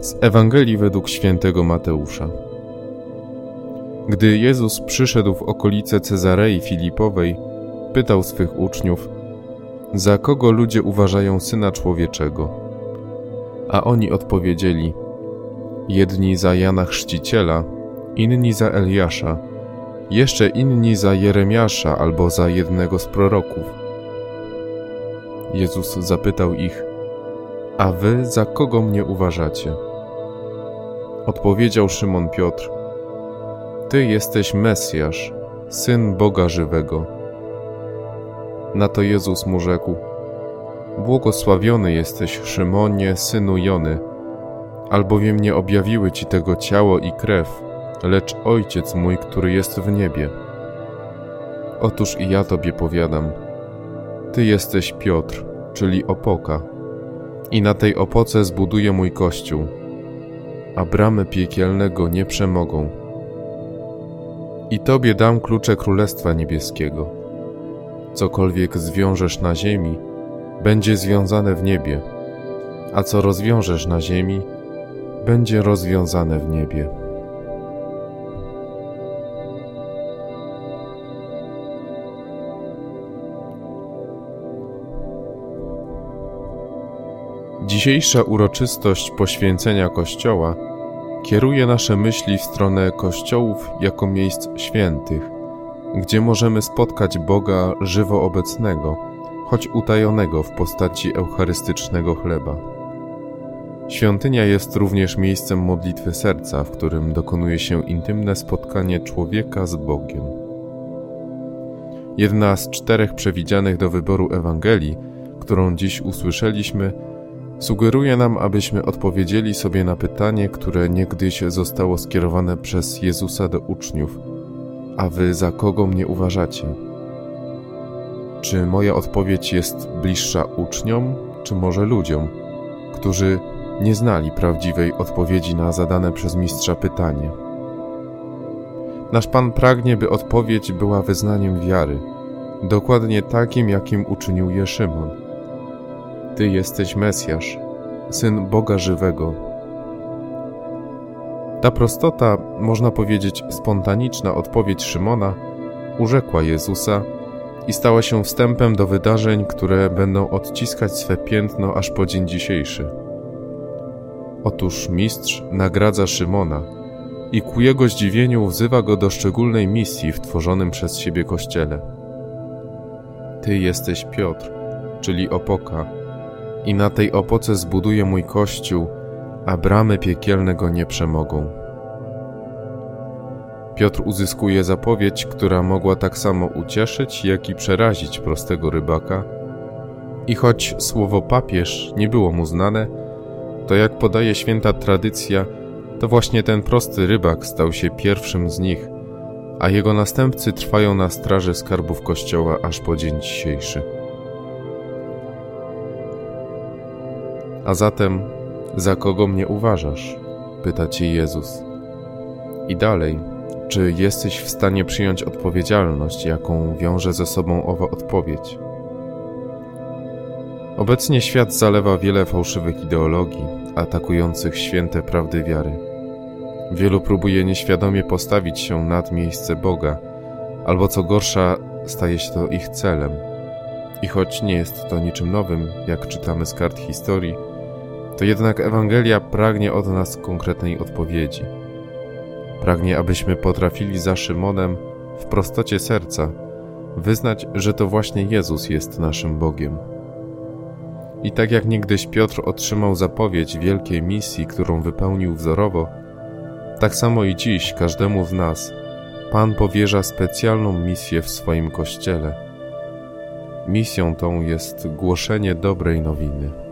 Z Ewangelii według świętego Mateusza. Gdy Jezus przyszedł w okolice Cezarei Filipowej, pytał swych uczniów: Za kogo ludzie uważają syna człowieczego? A oni odpowiedzieli: Jedni za Jana Chrzciciela, inni za Eliasza, jeszcze inni za Jeremiasza albo za jednego z proroków. Jezus zapytał ich: A wy za kogo mnie uważacie? Odpowiedział Szymon Piotr: Ty jesteś Mesjasz, syn Boga żywego. Na to Jezus mu rzekł: Błogosławiony jesteś, Szymonie, synu Jony, albowiem nie objawiły ci tego ciało i krew, lecz Ojciec mój, który jest w niebie. Otóż i ja tobie powiadam: Ty jesteś Piotr, czyli opoka, i na tej opoce zbuduję mój kościół a bramy piekielnego nie przemogą. I Tobie dam klucze Królestwa Niebieskiego. Cokolwiek zwiążesz na ziemi, będzie związane w niebie, a co rozwiążesz na ziemi, będzie rozwiązane w niebie. Dzisiejsza uroczystość poświęcenia Kościoła kieruje nasze myśli w stronę kościołów jako miejsc świętych, gdzie możemy spotkać Boga żywo obecnego, choć utajonego w postaci eucharystycznego chleba. Świątynia jest również miejscem modlitwy serca, w którym dokonuje się intymne spotkanie człowieka z Bogiem. Jedna z czterech przewidzianych do wyboru Ewangelii, którą dziś usłyszeliśmy, Sugeruje nam, abyśmy odpowiedzieli sobie na pytanie, które niegdyś zostało skierowane przez Jezusa do uczniów: A wy za kogo mnie uważacie? Czy moja odpowiedź jest bliższa uczniom, czy może ludziom, którzy nie znali prawdziwej odpowiedzi na zadane przez mistrza pytanie? Nasz Pan pragnie, by odpowiedź była wyznaniem wiary, dokładnie takim, jakim uczynił je Szymon. Ty jesteś Mesjasz, syn Boga żywego. Ta prostota, można powiedzieć spontaniczna odpowiedź Szymona, urzekła Jezusa i stała się wstępem do wydarzeń, które będą odciskać swe piętno aż po dzień dzisiejszy. Otóż mistrz nagradza Szymona i ku jego zdziwieniu wzywa go do szczególnej misji w tworzonym przez siebie kościele. Ty jesteś Piotr, czyli opoka, i na tej opoce zbuduję mój kościół, a bramy piekielne go nie przemogą. Piotr uzyskuje zapowiedź, która mogła tak samo ucieszyć, jak i przerazić prostego rybaka. I choć słowo papież nie było mu znane, to jak podaje święta tradycja, to właśnie ten prosty rybak stał się pierwszym z nich, a jego następcy trwają na straży skarbów kościoła aż po dzień dzisiejszy. A zatem, za kogo mnie uważasz? pyta cię Jezus. I dalej, czy jesteś w stanie przyjąć odpowiedzialność, jaką wiąże ze sobą owa odpowiedź? Obecnie świat zalewa wiele fałszywych ideologii, atakujących święte prawdy wiary. Wielu próbuje nieświadomie postawić się nad miejsce Boga, albo co gorsza, staje się to ich celem. I choć nie jest to niczym nowym, jak czytamy z kart historii, to jednak Ewangelia pragnie od nas konkretnej odpowiedzi. Pragnie, abyśmy potrafili za Szymonem w prostocie serca wyznać, że to właśnie Jezus jest naszym Bogiem. I tak jak niegdyś Piotr otrzymał zapowiedź wielkiej misji, którą wypełnił wzorowo, tak samo i dziś każdemu z nas Pan powierza specjalną misję w swoim kościele. Misją tą jest głoszenie dobrej nowiny.